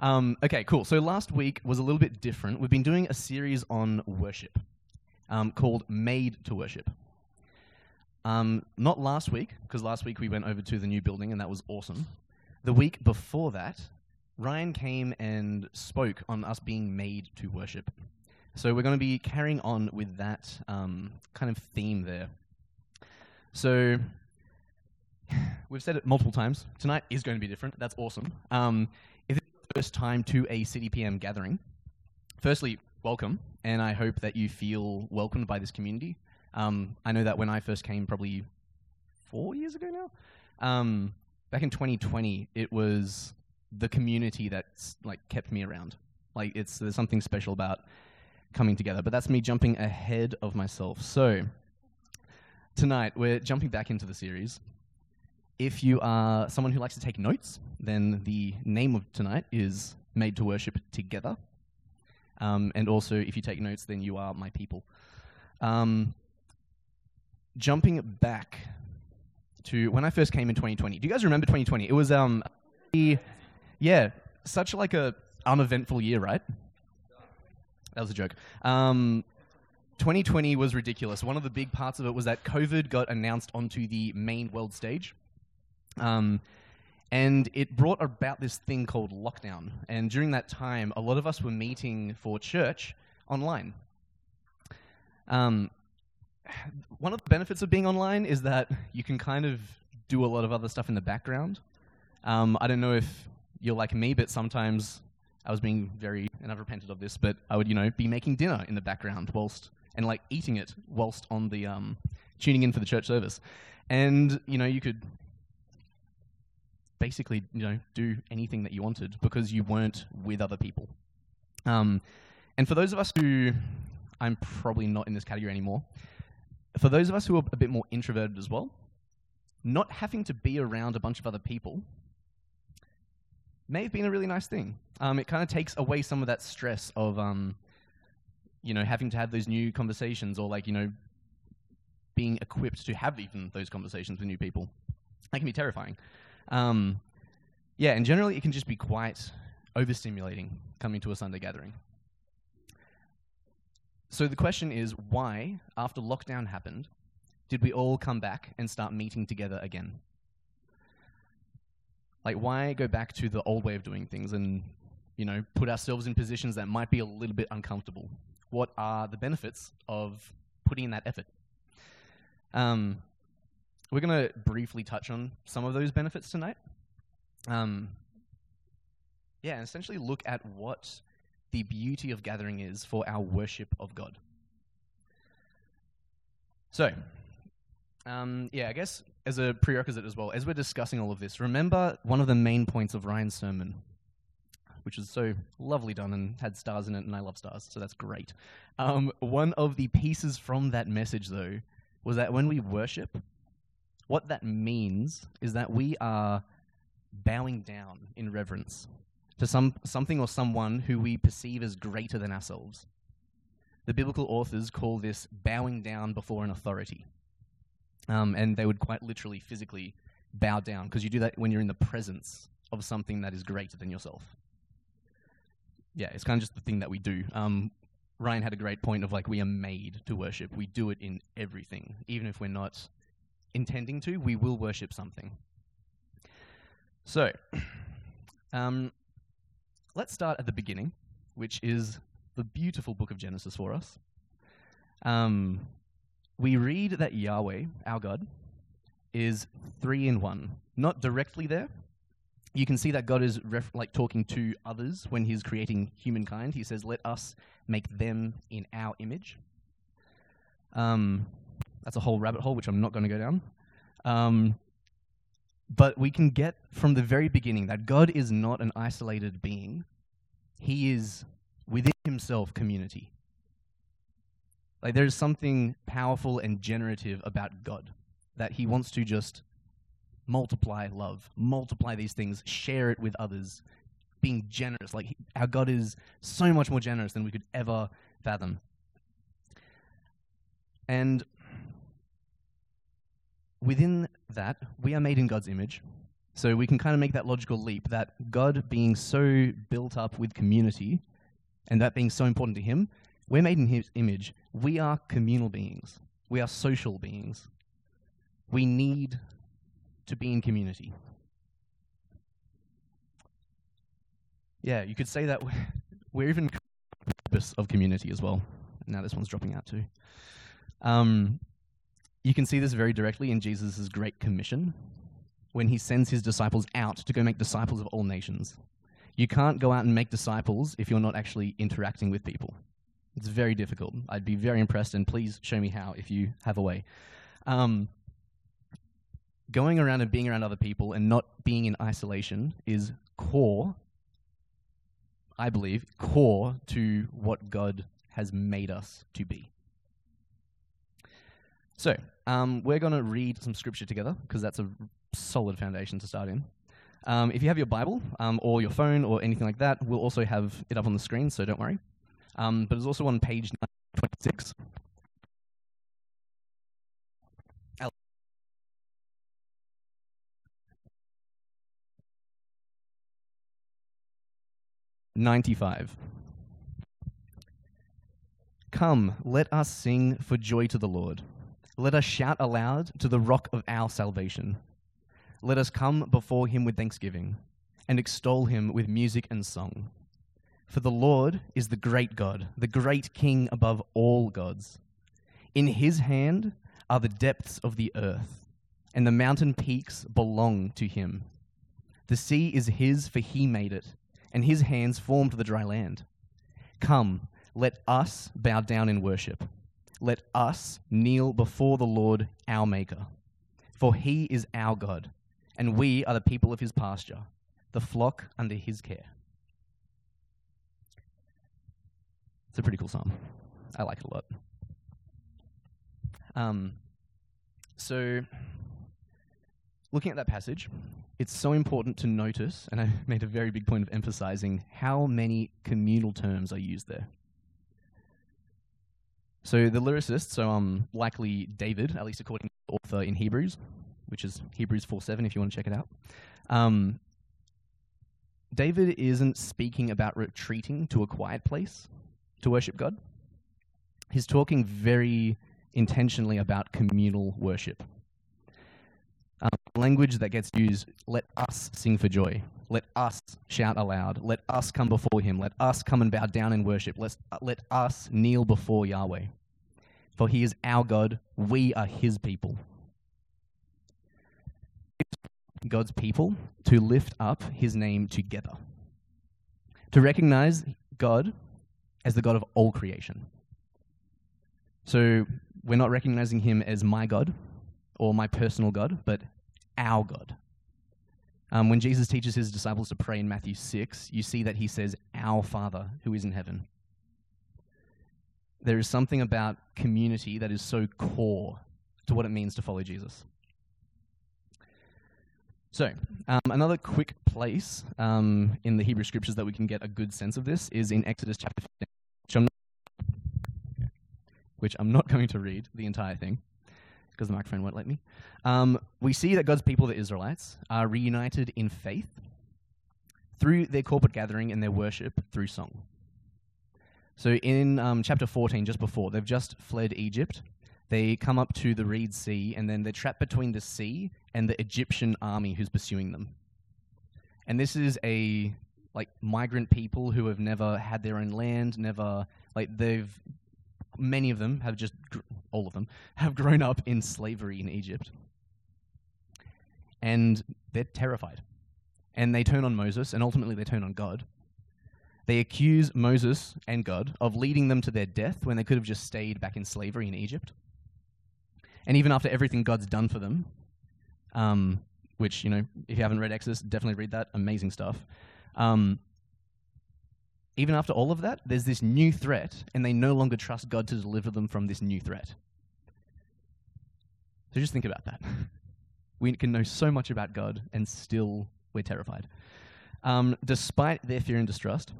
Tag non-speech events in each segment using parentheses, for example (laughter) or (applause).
Um, okay, cool. So last week was a little bit different. We've been doing a series on worship um, called Made to Worship. Um, not last week, because last week we went over to the new building and that was awesome. The week before that, Ryan came and spoke on us being made to worship. So we're going to be carrying on with that um, kind of theme there. So (sighs) we've said it multiple times. Tonight is going to be different. That's awesome. Um, first time to a City PM gathering, firstly, welcome, and I hope that you feel welcomed by this community. Um, I know that when I first came, probably four years ago now, um, back in 2020, it was the community that's like kept me around. Like it's there's something special about coming together. But that's me jumping ahead of myself. So tonight we're jumping back into the series. If you are someone who likes to take notes, then the name of tonight is Made to Worship Together. Um, and also, if you take notes, then you are my people. Um, jumping back to when I first came in 2020. Do you guys remember 2020? It was um, yeah, such like a uneventful year, right? That was a joke. Um, 2020 was ridiculous. One of the big parts of it was that COVID got announced onto the main world stage. Um, and it brought about this thing called lockdown. And during that time, a lot of us were meeting for church online. Um, one of the benefits of being online is that you can kind of do a lot of other stuff in the background. Um, I don't know if you're like me, but sometimes I was being very, and I've repented of this, but I would, you know, be making dinner in the background whilst, and like eating it whilst on the, um, tuning in for the church service. And, you know, you could basically, you know, do anything that you wanted because you weren't with other people. Um, and for those of us who, I'm probably not in this category anymore, for those of us who are a bit more introverted as well, not having to be around a bunch of other people may have been a really nice thing. Um, it kind of takes away some of that stress of, um, you know, having to have those new conversations or like, you know, being equipped to have even those conversations with new people. That can be terrifying. Um, yeah, and generally it can just be quite overstimulating coming to a Sunday gathering. So the question is why, after lockdown happened, did we all come back and start meeting together again? Like, why go back to the old way of doing things and, you know, put ourselves in positions that might be a little bit uncomfortable? What are the benefits of putting in that effort? Um, we're going to briefly touch on some of those benefits tonight. Um, yeah, and essentially look at what the beauty of gathering is for our worship of God. So, um, yeah, I guess as a prerequisite as well, as we're discussing all of this, remember one of the main points of Ryan's sermon, which is so lovely done and had stars in it, and I love stars, so that's great. Um, one of the pieces from that message, though, was that when we worship, what that means is that we are bowing down in reverence to some, something or someone who we perceive as greater than ourselves. The biblical authors call this bowing down before an authority. Um, and they would quite literally, physically bow down because you do that when you're in the presence of something that is greater than yourself. Yeah, it's kind of just the thing that we do. Um, Ryan had a great point of like we are made to worship. We do it in everything, even if we're not intending to. We will worship something. So, (clears throat) um, let's start at the beginning, which is the beautiful book of Genesis for us. Um, we read that Yahweh, our God, is three in one. Not directly there. You can see that God is ref- like talking to others when He's creating humankind. He says, "Let us make them in our image." Um, that's a whole rabbit hole, which I'm not going to go down. Um, but we can get from the very beginning that God is not an isolated being. He is within Himself community. Like there's something powerful and generative about God that he wants to just multiply love, multiply these things, share it with others, being generous. Like our God is so much more generous than we could ever fathom. And within that, we are made in God's image. So we can kind of make that logical leap that God being so built up with community and that being so important to Him, we're made in His image. We are communal beings, we are social beings. We need to be in community. Yeah, you could say that we're even purpose of community as well. Now this one's dropping out too. Um, you can see this very directly in Jesus' Great Commission when he sends his disciples out to go make disciples of all nations. You can't go out and make disciples if you're not actually interacting with people. It's very difficult. I'd be very impressed, and please show me how if you have a way. Um, going around and being around other people and not being in isolation is core, I believe, core to what God has made us to be. So, um, we're going to read some scripture together because that's a solid foundation to start in. Um, if you have your Bible um, or your phone or anything like that, we'll also have it up on the screen, so don't worry. Um, but it's also on page 26. Ninety-five. Come, let us sing for joy to the Lord. Let us shout aloud to the rock of our salvation. Let us come before him with thanksgiving and extol him with music and song. For the Lord is the great God, the great King above all gods. In his hand are the depths of the earth, and the mountain peaks belong to him. The sea is his, for he made it, and his hands formed the dry land. Come, let us bow down in worship. Let us kneel before the Lord our Maker. For he is our God, and we are the people of his pasture, the flock under his care. It's a pretty cool psalm. I like it a lot. Um, so, looking at that passage, it's so important to notice, and I (laughs) made a very big point of emphasizing how many communal terms are used there. So the lyricist, so um, likely David, at least according to the author in Hebrews, which is Hebrews 4 7, if you want to check it out. Um, David isn't speaking about retreating to a quiet place to worship God. He's talking very intentionally about communal worship. Um, language that gets used, let us sing for joy. Let us shout aloud. Let us come before him. Let us come and bow down in worship. Let, uh, let us kneel before Yahweh. For he is our God. We are his people. God's people to lift up his name together. To recognize God as the God of all creation. So we're not recognizing him as my God or my personal God, but our God. Um, when Jesus teaches his disciples to pray in Matthew 6, you see that he says, Our Father who is in heaven. There is something about community that is so core to what it means to follow Jesus. So, um, another quick place um, in the Hebrew scriptures that we can get a good sense of this is in Exodus chapter 15, which I'm not, which I'm not going to read the entire thing because the microphone won't let me. Um, we see that God's people, the Israelites, are reunited in faith through their corporate gathering and their worship through song. So in um, chapter 14, just before, they've just fled Egypt. They come up to the Reed Sea, and then they're trapped between the sea and the Egyptian army who's pursuing them. And this is a like migrant people who have never had their own land, never like they've many of them have just all of them have grown up in slavery in Egypt. And they're terrified. And they turn on Moses and ultimately they turn on God. They accuse Moses and God of leading them to their death when they could have just stayed back in slavery in Egypt. And even after everything God's done for them, um, which, you know, if you haven't read Exodus, definitely read that. Amazing stuff. Um, even after all of that, there's this new threat, and they no longer trust God to deliver them from this new threat. So just think about that. (laughs) we can know so much about God, and still we're terrified. Um, despite their fear and distrust,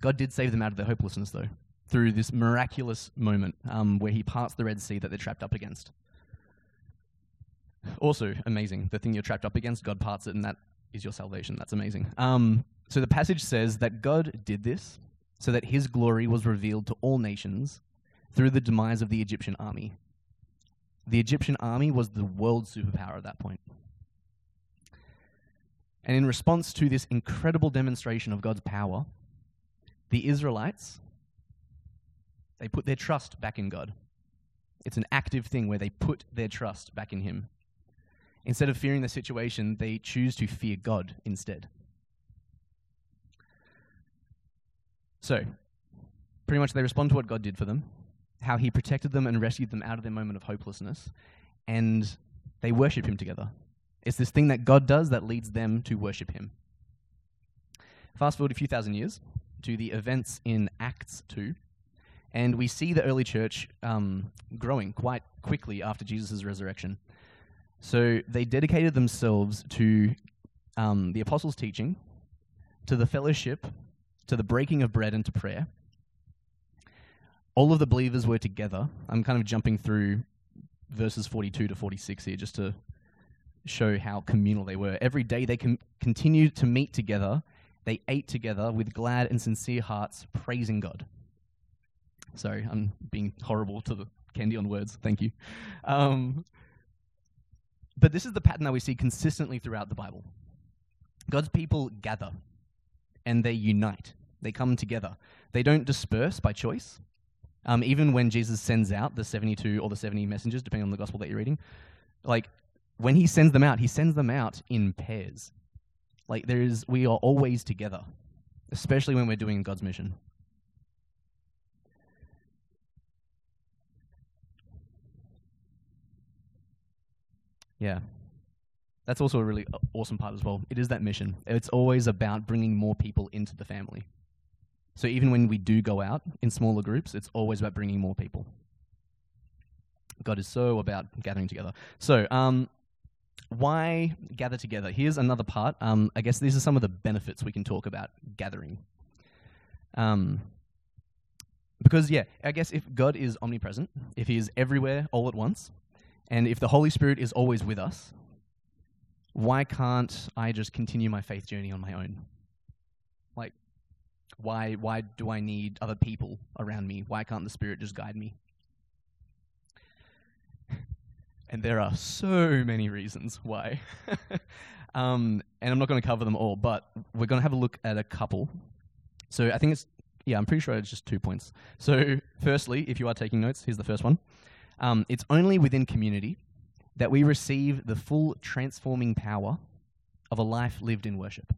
God did save them out of their hopelessness, though, through this miraculous moment um, where He parts the Red Sea that they're trapped up against. Also amazing. The thing you're trapped up against, God parts it, and that is your salvation. That's amazing. Um, so the passage says that God did this so that his glory was revealed to all nations through the demise of the Egyptian army. The Egyptian army was the world superpower at that point. And in response to this incredible demonstration of God's power, the Israelites they put their trust back in God. It's an active thing where they put their trust back in him. Instead of fearing the situation, they choose to fear God instead. So, pretty much they respond to what God did for them, how he protected them and rescued them out of their moment of hopelessness, and they worship him together. It's this thing that God does that leads them to worship him. Fast forward a few thousand years to the events in Acts 2, and we see the early church um, growing quite quickly after Jesus' resurrection. So they dedicated themselves to um, the apostles' teaching, to the fellowship, to the breaking of bread, and to prayer. All of the believers were together. I'm kind of jumping through verses 42 to 46 here just to show how communal they were. Every day they com- continued to meet together. They ate together with glad and sincere hearts, praising God. Sorry, I'm being horrible to the candy on words. Thank you. Um, but this is the pattern that we see consistently throughout the Bible. God's people gather and they unite. They come together. They don't disperse by choice. Um, even when Jesus sends out the 72 or the 70 messengers, depending on the gospel that you're reading, like when he sends them out, he sends them out in pairs. Like there is, we are always together, especially when we're doing God's mission. Yeah. That's also a really awesome part as well. It is that mission. It's always about bringing more people into the family. So even when we do go out in smaller groups, it's always about bringing more people. God is so about gathering together. So, um, why gather together? Here's another part. Um, I guess these are some of the benefits we can talk about gathering. Um, because, yeah, I guess if God is omnipresent, if He is everywhere all at once, and if the Holy Spirit is always with us, why can't I just continue my faith journey on my own? Like, why, why do I need other people around me? Why can't the Spirit just guide me? (laughs) and there are so many reasons why. (laughs) um, and I'm not going to cover them all, but we're going to have a look at a couple. So I think it's, yeah, I'm pretty sure it's just two points. So, firstly, if you are taking notes, here's the first one. Um, it's only within community that we receive the full transforming power of a life lived in worship.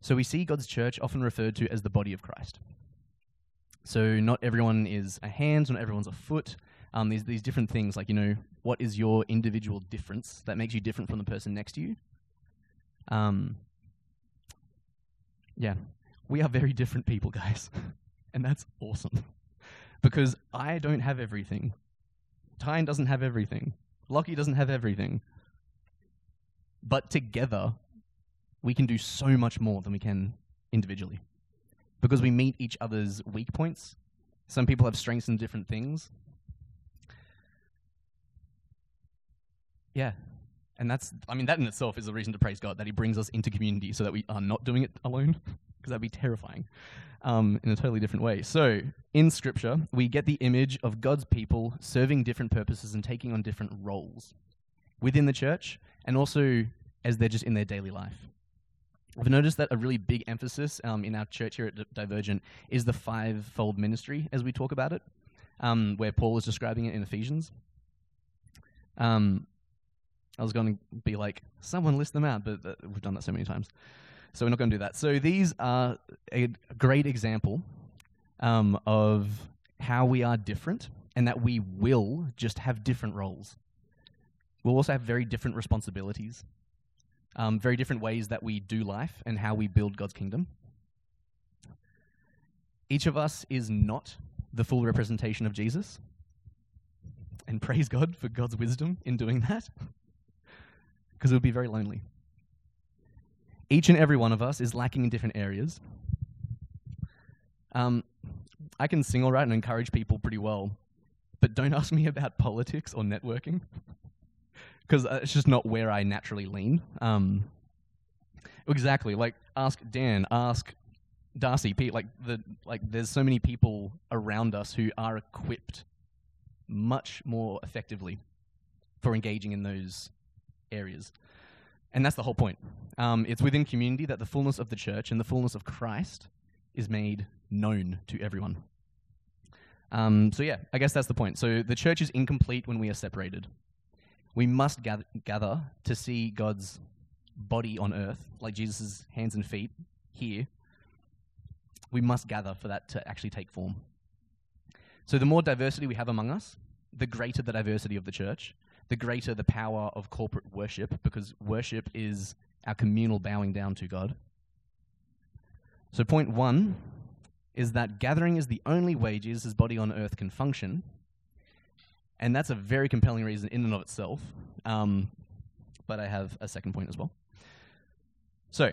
So we see God's church often referred to as the body of Christ. So not everyone is a hand, not everyone's a foot. Um, these these different things, like you know, what is your individual difference that makes you different from the person next to you? Um, yeah, we are very different people, (laughs) guys, and that's awesome because I don't have everything. Tyne doesn't have everything. Lockie doesn't have everything. But together, we can do so much more than we can individually because we meet each other's weak points. Some people have strengths in different things. Yeah. And that's, I mean, that in itself is a reason to praise God that He brings us into community so that we are not doing it alone, because that'd be terrifying um, in a totally different way. So, in Scripture, we get the image of God's people serving different purposes and taking on different roles within the church and also as they're just in their daily life. I've noticed that a really big emphasis um, in our church here at Divergent is the fivefold ministry as we talk about it, um, where Paul is describing it in Ephesians. Um, I was going to be like, someone list them out, but uh, we've done that so many times. So we're not going to do that. So these are a great example um, of how we are different and that we will just have different roles. We'll also have very different responsibilities, um, very different ways that we do life and how we build God's kingdom. Each of us is not the full representation of Jesus. And praise God for God's wisdom in doing that, because it would be very lonely. Each and every one of us is lacking in different areas. Um, I can sing all right and encourage people pretty well, but don't (laughs) ask me about politics or networking because uh, it's just not where I naturally lean. Um, exactly. Like ask Dan, ask Darcy, Pete. Like the like, there's so many people around us who are equipped much more effectively for engaging in those areas. And that's the whole point. Um, it's within community that the fullness of the church and the fullness of Christ is made known to everyone. Um, so, yeah, I guess that's the point. So, the church is incomplete when we are separated. We must gather, gather to see God's body on earth, like Jesus' hands and feet here. We must gather for that to actually take form. So, the more diversity we have among us, the greater the diversity of the church, the greater the power of corporate worship, because worship is our communal bowing down to God. So, point one is that gathering is the only way Jesus' body on earth can function. And that's a very compelling reason in and of itself. Um, but I have a second point as well. So,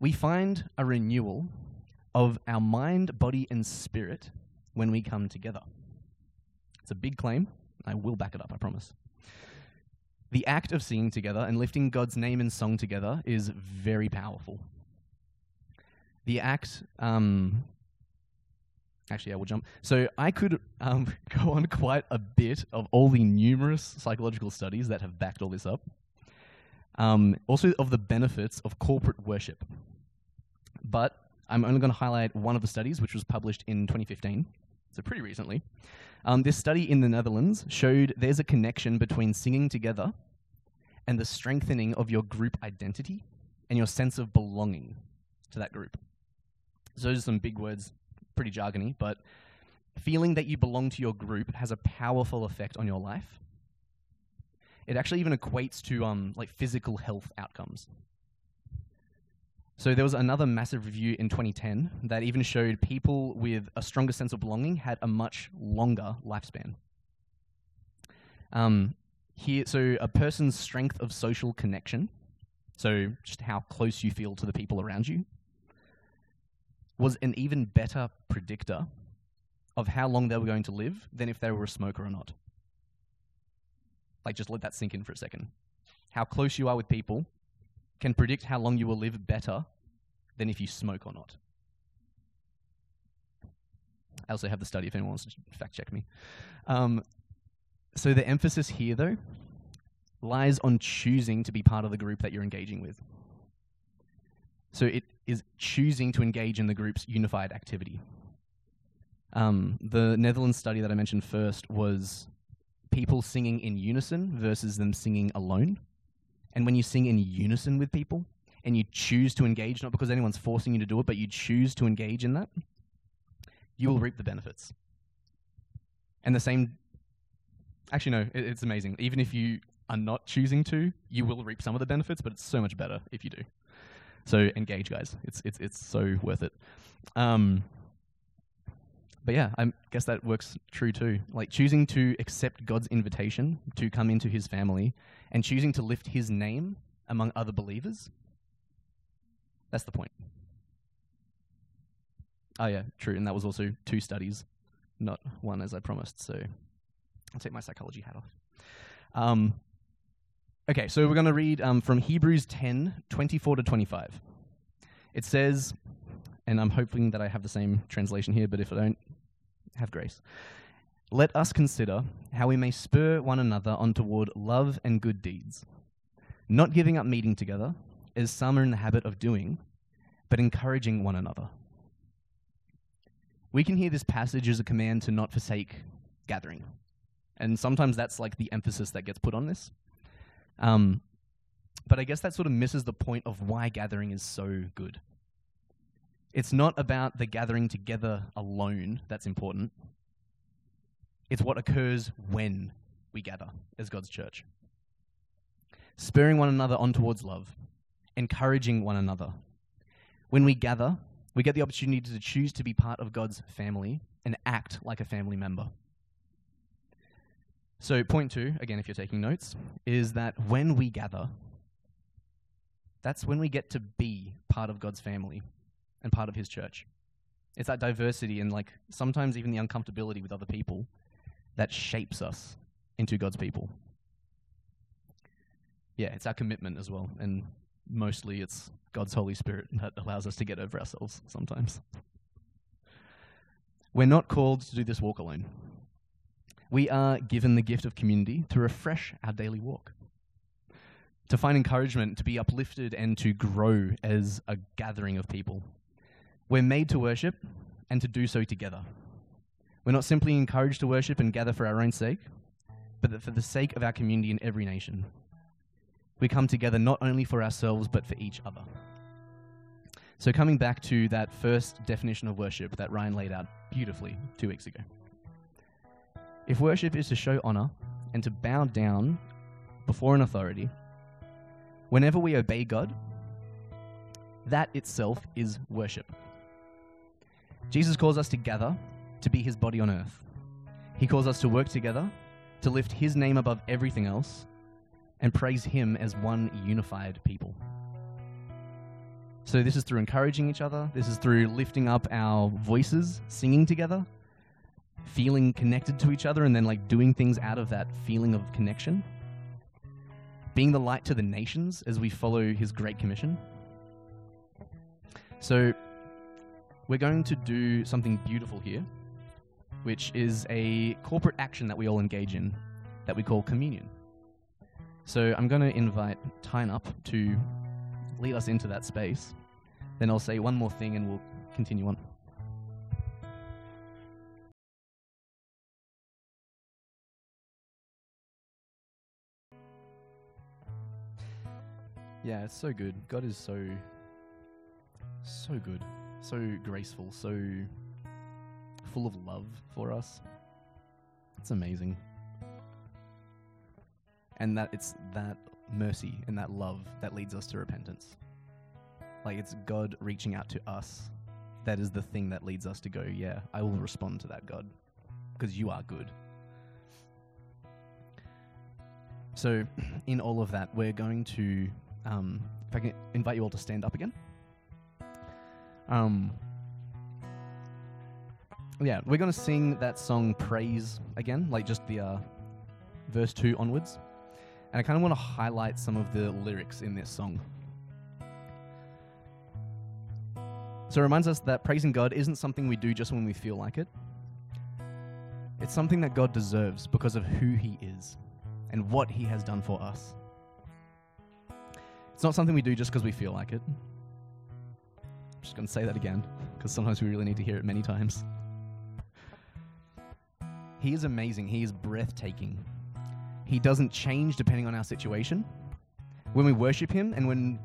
we find a renewal of our mind, body, and spirit when we come together. It's a big claim. I will back it up, I promise. The act of singing together and lifting God's name in song together is very powerful. The act, um, actually, I will jump. So I could um, (laughs) go on quite a bit of all the numerous psychological studies that have backed all this up. Um, also, of the benefits of corporate worship. But I'm only going to highlight one of the studies, which was published in 2015, so pretty recently. Um, this study in the Netherlands showed there's a connection between singing together and the strengthening of your group identity and your sense of belonging to that group. So those are some big words, pretty jargony, but feeling that you belong to your group has a powerful effect on your life. It actually even equates to um, like physical health outcomes. So there was another massive review in 2010 that even showed people with a stronger sense of belonging had a much longer lifespan. Um, here, so a person's strength of social connection, so just how close you feel to the people around you, was an even better predictor of how long they were going to live than if they were a smoker or not. Like, just let that sink in for a second. How close you are with people can predict how long you will live better than if you smoke or not. I also have the study if anyone wants to fact check me. Um, so the emphasis here, though, lies on choosing to be part of the group that you're engaging with. So it is choosing to engage in the group's unified activity. Um, the Netherlands study that I mentioned first was people singing in unison versus them singing alone. And when you sing in unison with people and you choose to engage, not because anyone's forcing you to do it, but you choose to engage in that, you will reap the benefits. And the same, actually, no, it, it's amazing. Even if you are not choosing to, you will reap some of the benefits, but it's so much better if you do. So engage, guys. It's it's it's so worth it. Um, but yeah, I guess that works true too. Like choosing to accept God's invitation to come into his family and choosing to lift his name among other believers. That's the point. Oh, yeah, true. And that was also two studies, not one as I promised. So I'll take my psychology hat off. Um, okay, so we're going to read um, from Hebrews 10 24 to 25. It says, and I'm hoping that I have the same translation here, but if I don't, have grace. Let us consider how we may spur one another on toward love and good deeds, not giving up meeting together, as some are in the habit of doing, but encouraging one another. We can hear this passage as a command to not forsake gathering. And sometimes that's like the emphasis that gets put on this. Um, but I guess that sort of misses the point of why gathering is so good. It's not about the gathering together alone that's important. It's what occurs when we gather as God's church. Spurring one another on towards love, encouraging one another. When we gather, we get the opportunity to choose to be part of God's family and act like a family member. So, point two, again, if you're taking notes, is that when we gather, that's when we get to be part of God's family and part of his church. It's that diversity and like sometimes even the uncomfortability with other people that shapes us into God's people. Yeah, it's our commitment as well. And mostly it's God's Holy Spirit that allows us to get over ourselves sometimes. We're not called to do this walk alone. We are given the gift of community to refresh our daily walk, to find encouragement, to be uplifted, and to grow as a gathering of people. We're made to worship and to do so together. We're not simply encouraged to worship and gather for our own sake, but for the sake of our community in every nation. We come together not only for ourselves, but for each other. So, coming back to that first definition of worship that Ryan laid out beautifully two weeks ago. If worship is to show honor and to bow down before an authority, whenever we obey God, that itself is worship. Jesus calls us to gather to be his body on earth. He calls us to work together, to lift his name above everything else, and praise him as one unified people. So, this is through encouraging each other, this is through lifting up our voices, singing together, feeling connected to each other, and then like doing things out of that feeling of connection. Being the light to the nations as we follow his great commission. So, we're going to do something beautiful here, which is a corporate action that we all engage in that we call communion. So I'm going to invite Tyne up to lead us into that space. Then I'll say one more thing and we'll continue on. Yeah, it's so good. God is so, so good, so graceful, so full of love for us. It's amazing. And that it's that mercy and that love that leads us to repentance. Like it's God reaching out to us. That is the thing that leads us to go, yeah, I will respond to that, God, because you are good. So, (clears throat) in all of that, we're going to, um, if I can invite you all to stand up again. Um, yeah, we're going to sing that song Praise again, like just the uh, verse 2 onwards. And I kind of want to highlight some of the lyrics in this song. So it reminds us that praising God isn't something we do just when we feel like it. It's something that God deserves because of who He is and what He has done for us. It's not something we do just because we feel like it. I'm just going to say that again because sometimes we really need to hear it many times. He is amazing. He is breathtaking. He doesn't change depending on our situation. When we worship Him and when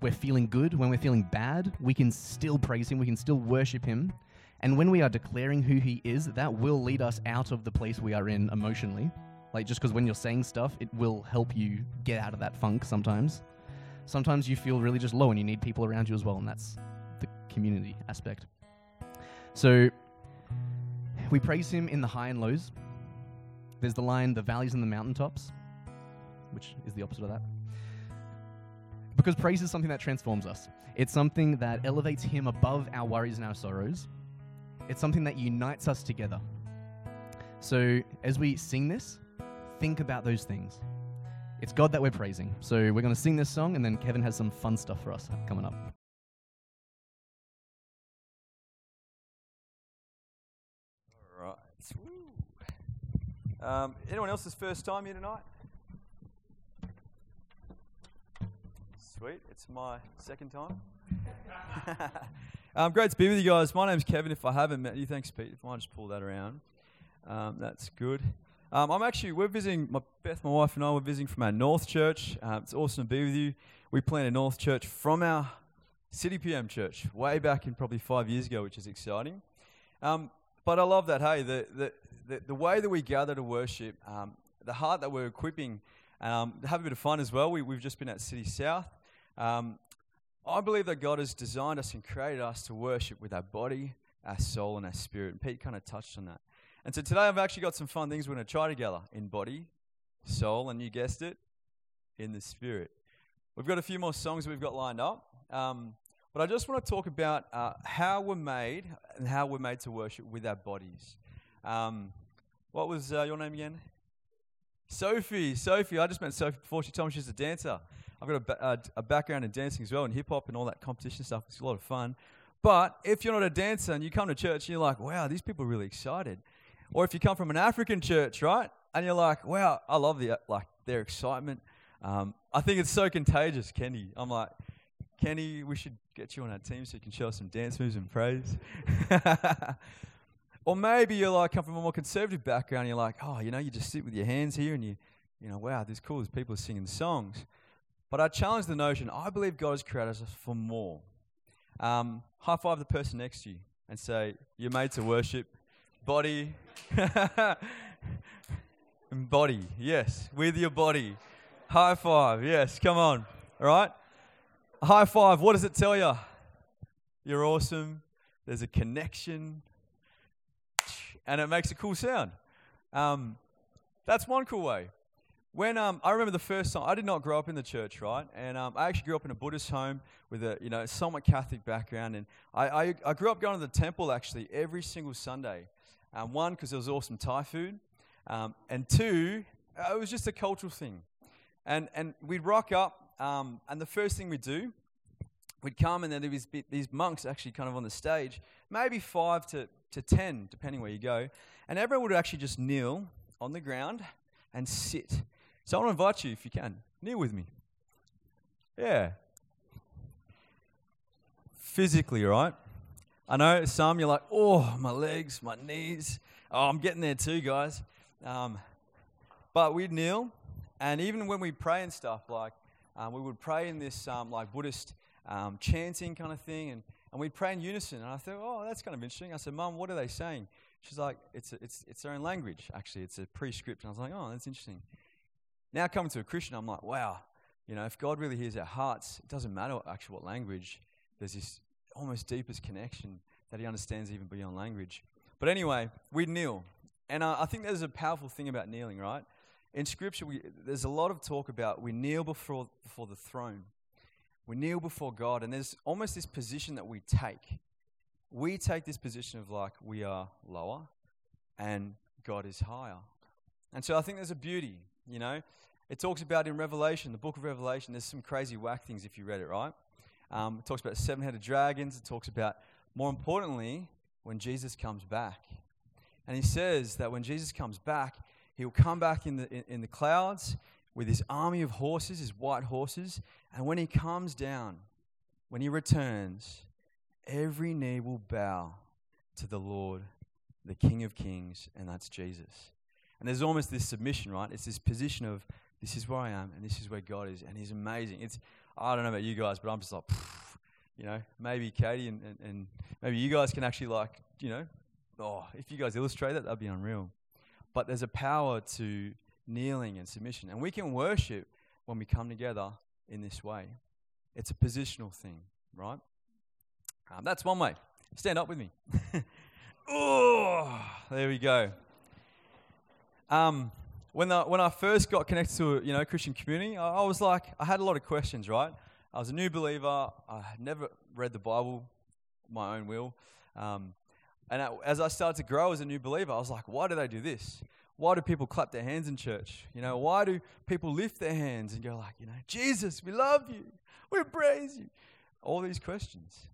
we're feeling good, when we're feeling bad, we can still praise Him, we can still worship Him. And when we are declaring who He is, that will lead us out of the place we are in emotionally. Like, just because when you're saying stuff, it will help you get out of that funk sometimes. Sometimes you feel really just low and you need people around you as well, and that's the community aspect. So, we praise Him in the high and lows. There's the line, the valleys and the mountaintops, which is the opposite of that. Because praise is something that transforms us. It's something that elevates Him above our worries and our sorrows. It's something that unites us together. So as we sing this, think about those things. It's God that we're praising. So we're going to sing this song, and then Kevin has some fun stuff for us coming up. Right. Um, anyone else's first time here tonight? Sweet. It's my second time. (laughs) um, great to be with you guys. My name's Kevin. If I haven't met you, thanks, Pete. If I just pull that around, um, that's good. Um, I'm actually, we're visiting, my, Beth, my wife, and I, we're visiting from our North Church. Uh, it's awesome to be with you. We planted North Church from our City PM church way back in probably five years ago, which is exciting. Um, but I love that, hey, the, the, the, the way that we gather to worship, um, the heart that we're equipping, um, have a bit of fun as well. We, we've just been at City South. Um, I believe that God has designed us and created us to worship with our body, our soul, and our spirit. And Pete kind of touched on that. And so today I've actually got some fun things we're going to try together in body, soul, and you guessed it, in the spirit. We've got a few more songs we've got lined up. Um, but I just want to talk about uh, how we're made and how we're made to worship with our bodies. Um, What was uh, your name again? Sophie. Sophie. I just met Sophie before. She told me she's a dancer. I've got a, ba- uh, a background in dancing as well, and hip hop and all that competition stuff. It's a lot of fun. But if you're not a dancer and you come to church and you're like, wow, these people are really excited. Or if you come from an African church, right? And you're like, wow, I love the, like their excitement. Um, I think it's so contagious, Kenny. I'm like, Kenny, we should get you on our team so you can show us some dance moves and praise. (laughs) or maybe you're like come from a more conservative background. And you're like, oh, you know, you just sit with your hands here and you, you know, wow, this is cool. There's people are singing songs. But I challenge the notion. I believe God has created us for more. Um, high five the person next to you and say, "You're made to worship." Body, (laughs) body, yes, with your body. High five, yes. Come on, all right. High five. What does it tell you? You're awesome. There's a connection, and it makes a cool sound. Um, that's one cool way. When um, I remember the first time, I did not grow up in the church, right? And um, I actually grew up in a Buddhist home with a you know somewhat Catholic background, and I, I, I grew up going to the temple actually every single Sunday. Um, one because there was awesome Thai food, um, and two, uh, it was just a cultural thing. And and we'd rock up, um, and the first thing we'd do, we'd come, and then there was these monks actually kind of on the stage, maybe five to to ten, depending where you go, and everyone would actually just kneel on the ground and sit so I want to invite you, if you can, kneel with me. Yeah. Physically, right? I know some you're like, oh, my legs, my knees. Oh, I'm getting there too, guys. Um, but we'd kneel, and even when we pray and stuff, like um, we would pray in this um, like Buddhist um, chanting kind of thing, and, and we'd pray in unison. And I thought, oh, that's kind of interesting. I said, Mum, what are they saying? She's like, it's, a, it's, it's their own language, actually. It's a pre-script. And I was like, oh, that's interesting. Now, coming to a Christian, I'm like, wow, you know, if God really hears our hearts, it doesn't matter actually what language, there's this almost deepest connection that He understands even beyond language. But anyway, we'd kneel. And uh, I think there's a powerful thing about kneeling, right? In Scripture, we, there's a lot of talk about we kneel before, before the throne. We kneel before God, and there's almost this position that we take. We take this position of like we are lower and God is higher. And so I think there's a beauty you know, it talks about in Revelation, the book of Revelation, there's some crazy whack things if you read it, right? Um, it talks about seven headed dragons. It talks about, more importantly, when Jesus comes back. And he says that when Jesus comes back, he'll come back in the, in, in the clouds with his army of horses, his white horses. And when he comes down, when he returns, every knee will bow to the Lord, the King of Kings, and that's Jesus. And there's almost this submission, right? It's this position of this is where I am and this is where God is, and He's amazing. It's I don't know about you guys, but I'm just like, you know, maybe Katie and, and, and maybe you guys can actually like, you know, oh, if you guys illustrate that, that'd be unreal. But there's a power to kneeling and submission, and we can worship when we come together in this way. It's a positional thing, right? Um, that's one way. Stand up with me. (laughs) oh, there we go. Um, when, the, when I first got connected to you know, Christian community, I, I, was like, I had a lot of questions, right? I was a new believer. I had never read the Bible, my own will. Um, and as I started to grow as a new believer, I was like, why do they do this? Why do people clap their hands in church? You know, why do people lift their hands and go like, you know, Jesus, we love you. We praise you. All these questions.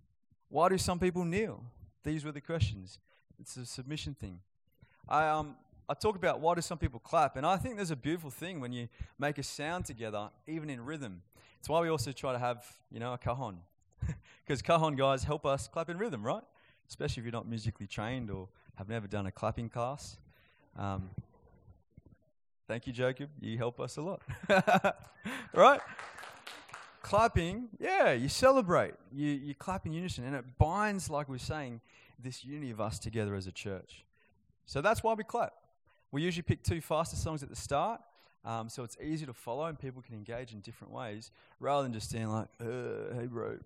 Why do some people kneel? These were the questions. It's a submission thing. I, um, I talk about why do some people clap, and I think there's a beautiful thing when you make a sound together, even in rhythm. It's why we also try to have, you know, a cajon. (laughs) Because cajon guys help us clap in rhythm, right? Especially if you're not musically trained or have never done a clapping class. Um, thank you, Jacob. You help us a lot. (laughs) right? Clapping, yeah, you celebrate. You, you clap in unison, and it binds, like we're saying, this unity of us together as a church. So that's why we clap. We usually pick two faster songs at the start, um, so it's easy to follow and people can engage in different ways rather than just standing like, uh, hey, bro,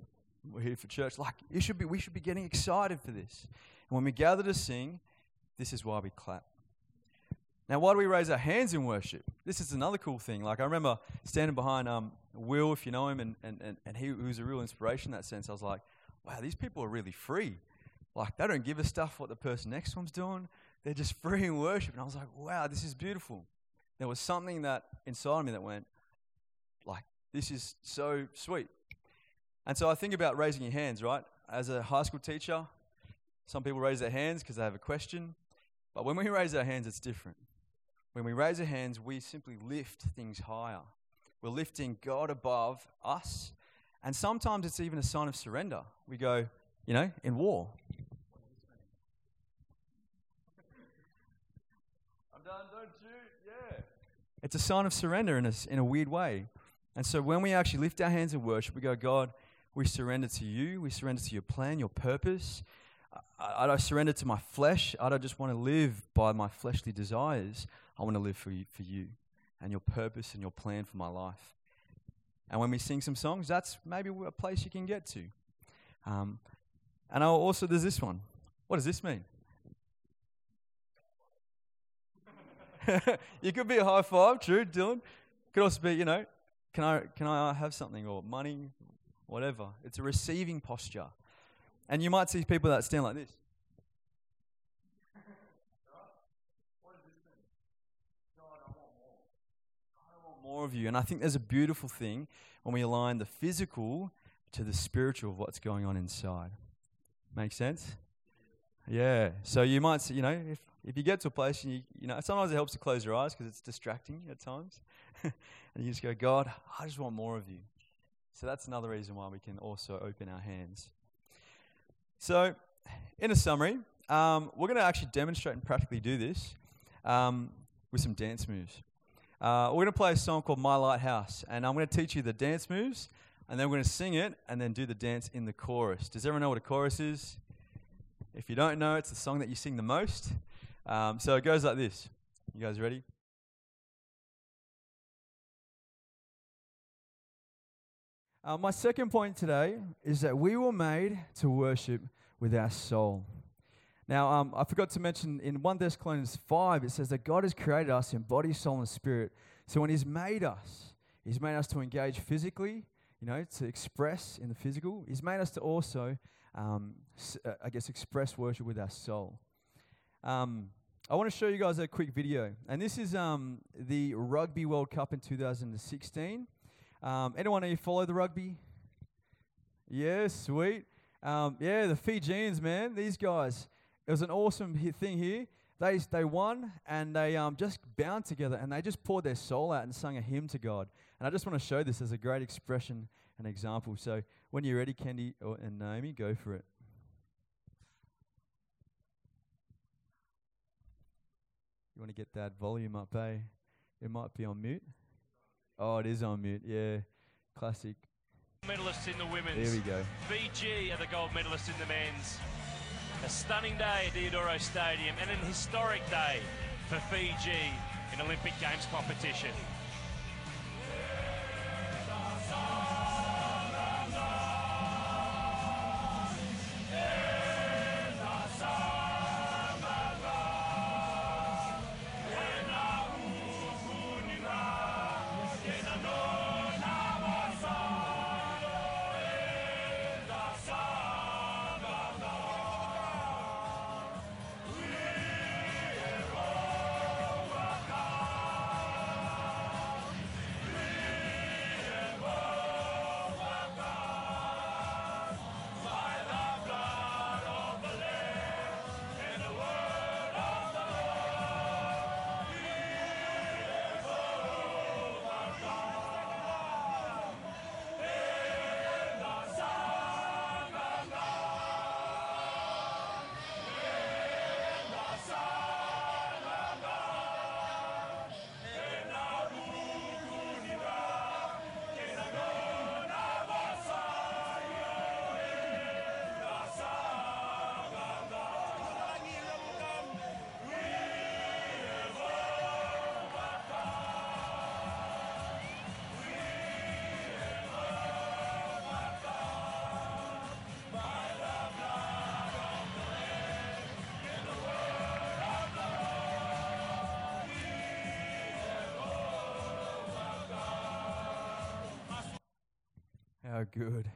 we're here for church. Like, it should be, we should be getting excited for this. And when we gather to sing, this is why we clap. Now, why do we raise our hands in worship? This is another cool thing. Like, I remember standing behind um, Will, if you know him, and, and, and, and he was a real inspiration in that sense. I was like, wow, these people are really free. Like, they don't give a stuff what the person next to them's doing. they're just (laughs) free in worship. And I was like, wow, this is beautiful. There was something that inside of me that went, like, this is so sweet. And so I think about raising your hands, right? As a high school teacher, some people raise their hands because they have a question. But when we raise our hands, it's different. When we raise our hands, we simply lift things higher. We're lifting God above us. And sometimes it's even a sign of surrender. We go, you know, in war. I'm done, don't shoot. Yeah. It's a sign of surrender in a, in a weird way. And so when we actually lift our hands in worship, we go, God, we surrender to you. We surrender to your plan, your purpose. I, I surrender to my flesh. I don't just want to live by my fleshly desires. I want to live for you, for you and your purpose and your plan for my life. And when we sing some songs, that's maybe a place you can get to. Um, and I'll also, there's this one. What does this mean? (laughs) you could be a high five, true, Dylan. Could also be, you know, can I can I have something or money, whatever. It's a receiving posture. And you might see people that stand like this. more I want more of you. And I think there's a beautiful thing when we align the physical to the spiritual of what's going on inside. Make sense? Yeah. So you might, see, you know, if, if you get to a place and you, you know, sometimes it helps to close your eyes because it's distracting at times. (laughs) and you just go, God, I just want more of you. So that's another reason why we can also open our hands. So, in a summary, um, we're going to actually demonstrate and practically do this um, with some dance moves. Uh, we're going to play a song called My Lighthouse, and I'm going to teach you the dance moves, and then we're going to sing it and then do the dance in the chorus. Does everyone know what a chorus is? If you don't know, it's the song that you sing the most. Um, so it goes like this. You guys ready? Uh, my second point today is that we were made to worship with our soul. Now, um, I forgot to mention in 1 Thessalonians 5, it says that God has created us in body, soul, and spirit. So when He's made us, He's made us to engage physically, you know, to express in the physical. He's made us to also, um, uh, I guess, express worship with our soul. Um, I want to show you guys a quick video. And this is um, the Rugby World Cup in 2016. Um, anyone you follow the rugby? Yeah, sweet. Um, yeah, the Fijians, man, these guys. It was an awesome thing here. They, they won and they um, just bound together and they just poured their soul out and sung a hymn to God. And I just want to show this as a great expression and example. So when you're ready, Kendi or, and Naomi, go for it. You want to get that volume up, eh? It might be on mute. Oh, it is on mute. Yeah, classic. Medalists in the women's. There we go. Fiji are the gold medalists in the men's. A stunning day at the Deodoro Stadium and an historic day for Fiji in Olympic Games competition. Good.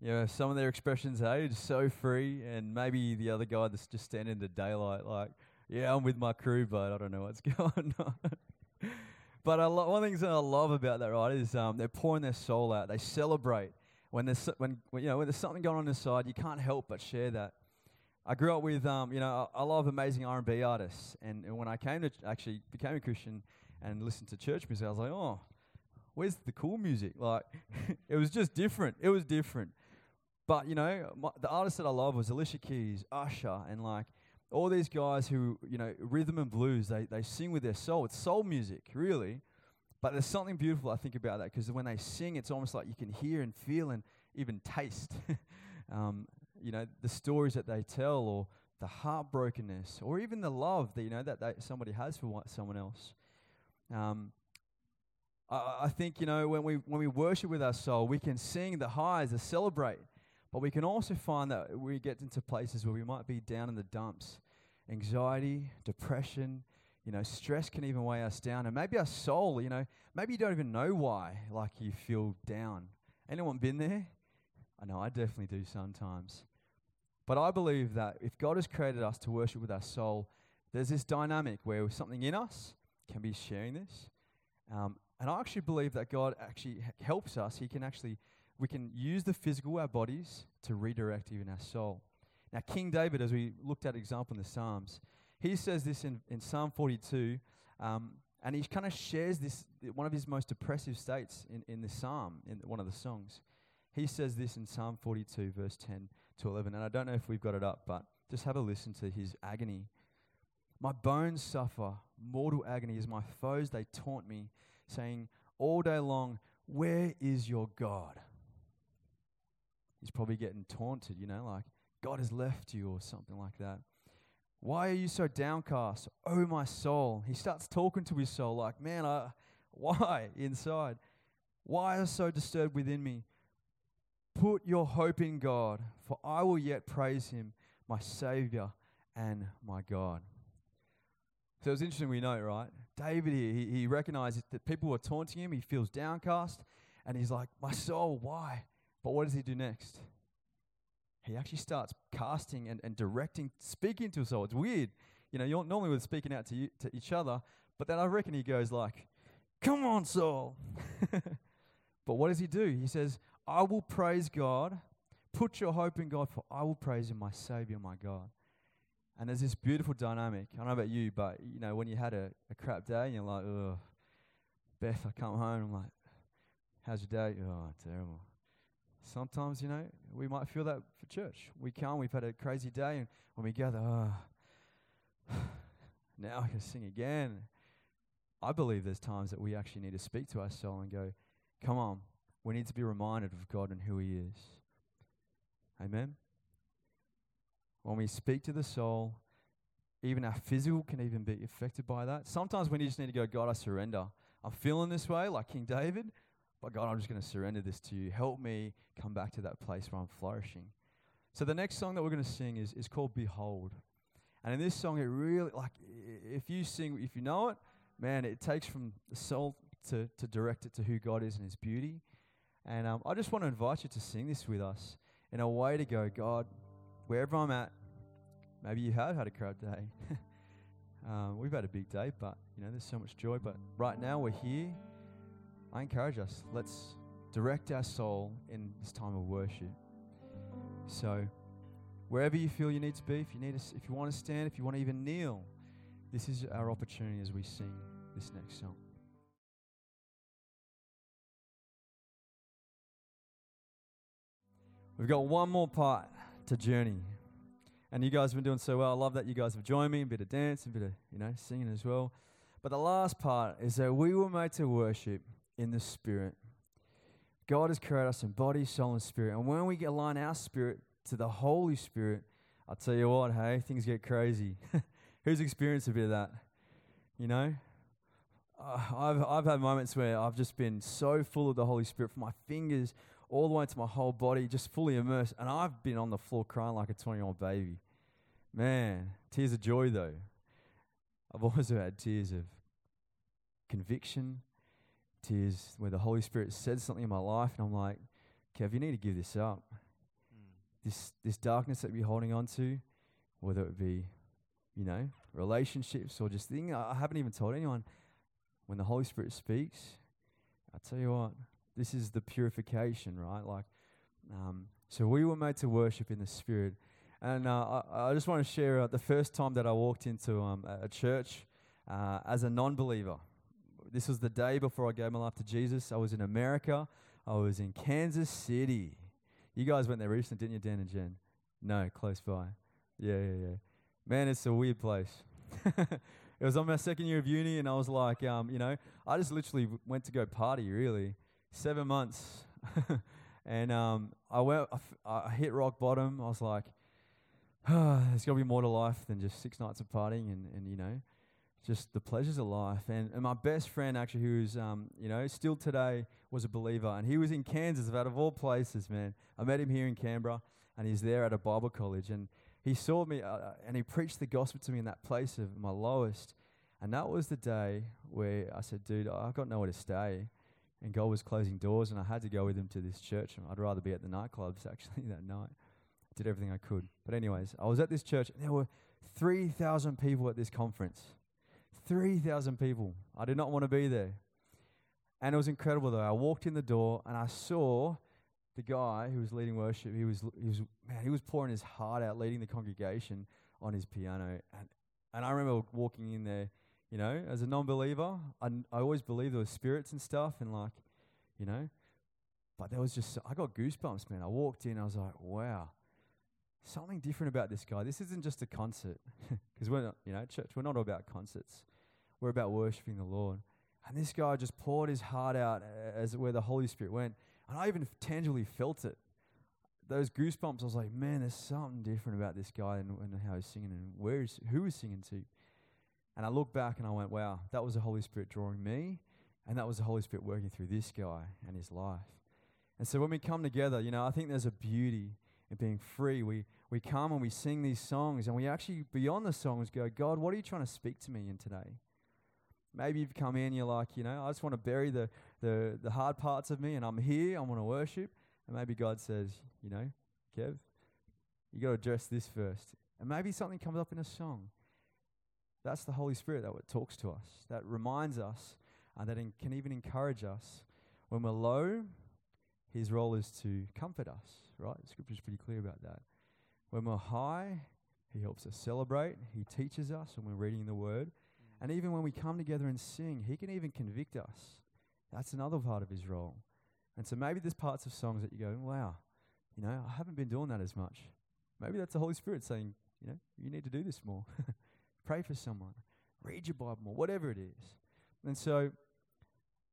Yeah, some of their expressions, hey, just so free, and maybe the other guy that's just standing in the daylight, like, yeah, I'm with my crew, but I don't know what's (laughs) going on. but lo- one of the things that I love about that, right, is um, they're pouring their soul out. They celebrate when there's when, when you know when there's something going on inside. You can't help but share that. I grew up with um, you know I, I love amazing R&B artists, and, and when I came to ch- actually became a Christian and listened to church music, I was like, oh, where's the cool music? Like, (laughs) it was just different. It was different. But you know, my, the artists that I love was Alicia Keys, Usher, and like all these guys who you know rhythm and blues. They they sing with their soul. It's soul music, really. But there's something beautiful I think about that because when they sing, it's almost like you can hear and feel and even taste. (laughs) um, you know the stories that they tell, or the heartbrokenness, or even the love that you know that they, somebody has for one, someone else. Um, I, think you know when we when we worship with our soul, we can sing the highs, the celebrate, but we can also find that we get into places where we might be down in the dumps, anxiety, depression, you know, stress can even weigh us down, and maybe our soul, you know, maybe you don't even know why, like you feel down. Anyone been there? I know I definitely do sometimes. But I believe that if God has created us to worship with our soul, there's this dynamic where something in us can be sharing this. Um, and I actually believe that God actually helps us. He can actually, we can use the physical, our bodies, to redirect even our soul. Now, King David, as we looked at example in the Psalms, he says this in, in Psalm 42, um, and he kind of shares this, one of his most depressive states in, in the Psalm, in one of the songs. He says this in Psalm 42, verse 10 to 11, and I don't know if we've got it up, but just have a listen to his agony. My bones suffer mortal agony as my foes they taunt me, saying all day long, Where is your God? He's probably getting taunted, you know, like God has left you or something like that. Why are you so downcast? Oh, my soul. He starts talking to his soul, like, Man, I, why (laughs) inside? Why are so disturbed within me? Put your hope in God, for I will yet praise him, my Savior and my God. So it's interesting we know, right? David here, he, he recognizes that people are taunting him. He feels downcast. And he's like, My soul, why? But what does he do next? He actually starts casting and, and directing, speaking to his soul. It's weird. You know, you're normally we're speaking out to, you, to each other. But then I reckon he goes like, Come on, soul. (laughs) but what does he do? He says, I will praise God. Put your hope in God, for I will praise him, my Savior, my God. And there's this beautiful dynamic. I don't know about you, but you know, when you had a, a crap day and you're like, ugh, Beth, I come home, I'm like, how's your day? Oh, terrible. Sometimes, you know, we might feel that for church. We come, we've had a crazy day, and when we gather, oh, (sighs) now I can sing again. I believe there's times that we actually need to speak to our soul and go, come on, we need to be reminded of God and who He is. Amen? When we speak to the soul, even our physical can even be affected by that. Sometimes we just need to go, God, I surrender. I'm feeling this way, like King David, but God, I'm just going to surrender this to you. Help me come back to that place where I'm flourishing. So the next song that we're going to sing is, is called Behold. And in this song, it really, like, if you sing, if you know it, man, it takes from the soul to, to direct it to who God is and His beauty. And um, I just want to invite you to sing this with us in a way to go, God, wherever I'm at, maybe you have had a crap day. (laughs) um, we've had a big day, but you know, there's so much joy. But right now we're here. I encourage us. Let's direct our soul in this time of worship. So, wherever you feel you need to be, if you need, to, if you want to stand, if you want to even kneel, this is our opportunity as we sing this next song. We've got one more part to journey. And you guys have been doing so well. I love that you guys have joined me, a bit of dance, a bit of, you know, singing as well. But the last part is that we were made to worship in the Spirit. God has created us in body, soul, and spirit. And when we align our spirit to the Holy Spirit, I'll tell you what, hey, things get crazy. (laughs) Who's experienced a bit of that? You know? Uh, I've, I've had moments where I've just been so full of the Holy Spirit from my fingers all the way to my whole body, just fully immersed. And I've been on the floor crying like a 20 year old baby. Man, tears of joy though. I've also (laughs) had tears of conviction, tears where the Holy Spirit said something in my life, and I'm like, Kev, you need to give this up. Hmm. This, this darkness that you're holding on to, whether it be, you know, relationships or just thing. I I haven't even told anyone. When the Holy Spirit speaks, I tell you what, this is the purification, right? Like, um, so we were made to worship in the Spirit. And uh, I, I just want to share uh, the first time that I walked into um, a church uh, as a non believer. This was the day before I gave my life to Jesus. I was in America, I was in Kansas City. You guys went there recently, didn't you, Dan and Jen? No, close by. Yeah, yeah, yeah. Man, it's a weird place. (laughs) it was on my second year of uni, and I was like, um, you know, I just literally went to go party, really. Seven months. (laughs) and um, I, went, I, f- I hit rock bottom. I was like, (sighs) there's got to be more to life than just six nights of partying and, and you know, just the pleasures of life. And, and my best friend, actually, who's, um, you know, still today was a believer. And he was in Kansas, out of all places, man. I met him here in Canberra, and he's there at a Bible college. And he saw me, uh, uh, and he preached the gospel to me in that place of my lowest. And that was the day where I said, dude, I've got nowhere to stay. And God was closing doors, and I had to go with him to this church. I'd rather be at the nightclubs, (laughs) actually, that night. I Did everything I could. But, anyways, I was at this church, and there were 3,000 people at this conference. 3,000 people. I did not want to be there. And it was incredible, though. I walked in the door, and I saw the guy who was leading worship. He was, he was, man, he was pouring his heart out, leading the congregation on his piano. And, and I remember walking in there, you know, as a non believer. I, I always believed there were spirits and stuff, and like, you know, but there was just, I got goosebumps, man. I walked in, I was like, wow, something different about this guy. This isn't just a concert, (laughs) because we're not, you know, church, we're not all about concerts. We're about worshiping the Lord. And this guy just poured his heart out as where the Holy Spirit went. And I even tangibly felt it. Those goosebumps, I was like, man, there's something different about this guy and, and how he's singing and where is, who he's singing to. And I looked back and I went, wow, that was the Holy Spirit drawing me. And that was the Holy Spirit working through this guy and his life. And so when we come together, you know, I think there's a beauty in being free. We, we come and we sing these songs and we actually, beyond the songs, go, God, what are you trying to speak to me in today? Maybe you've come in, you're like, you know, I just want to bury the, the, the hard parts of me and I'm here, I want to worship. And maybe God says, you know, Kev, you got to address this first. And maybe something comes up in a song. That's the Holy Spirit that talks to us, that reminds us, uh, that in, can even encourage us. When we're low, His role is to comfort us, right? Scripture's pretty clear about that. When we're high, He helps us celebrate. He teaches us when we're reading the Word. And even when we come together and sing, He can even convict us. That's another part of His role. And so maybe there's parts of songs that you go, wow, you know, I haven't been doing that as much. Maybe that's the Holy Spirit saying, you know, you need to do this more. (laughs) Pray for someone. Read your Bible more, whatever it is. And so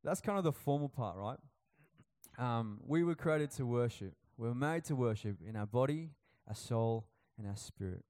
that's kind of the formal part, right? Um, we were created to worship. We were made to worship in our body, our soul, and our spirit.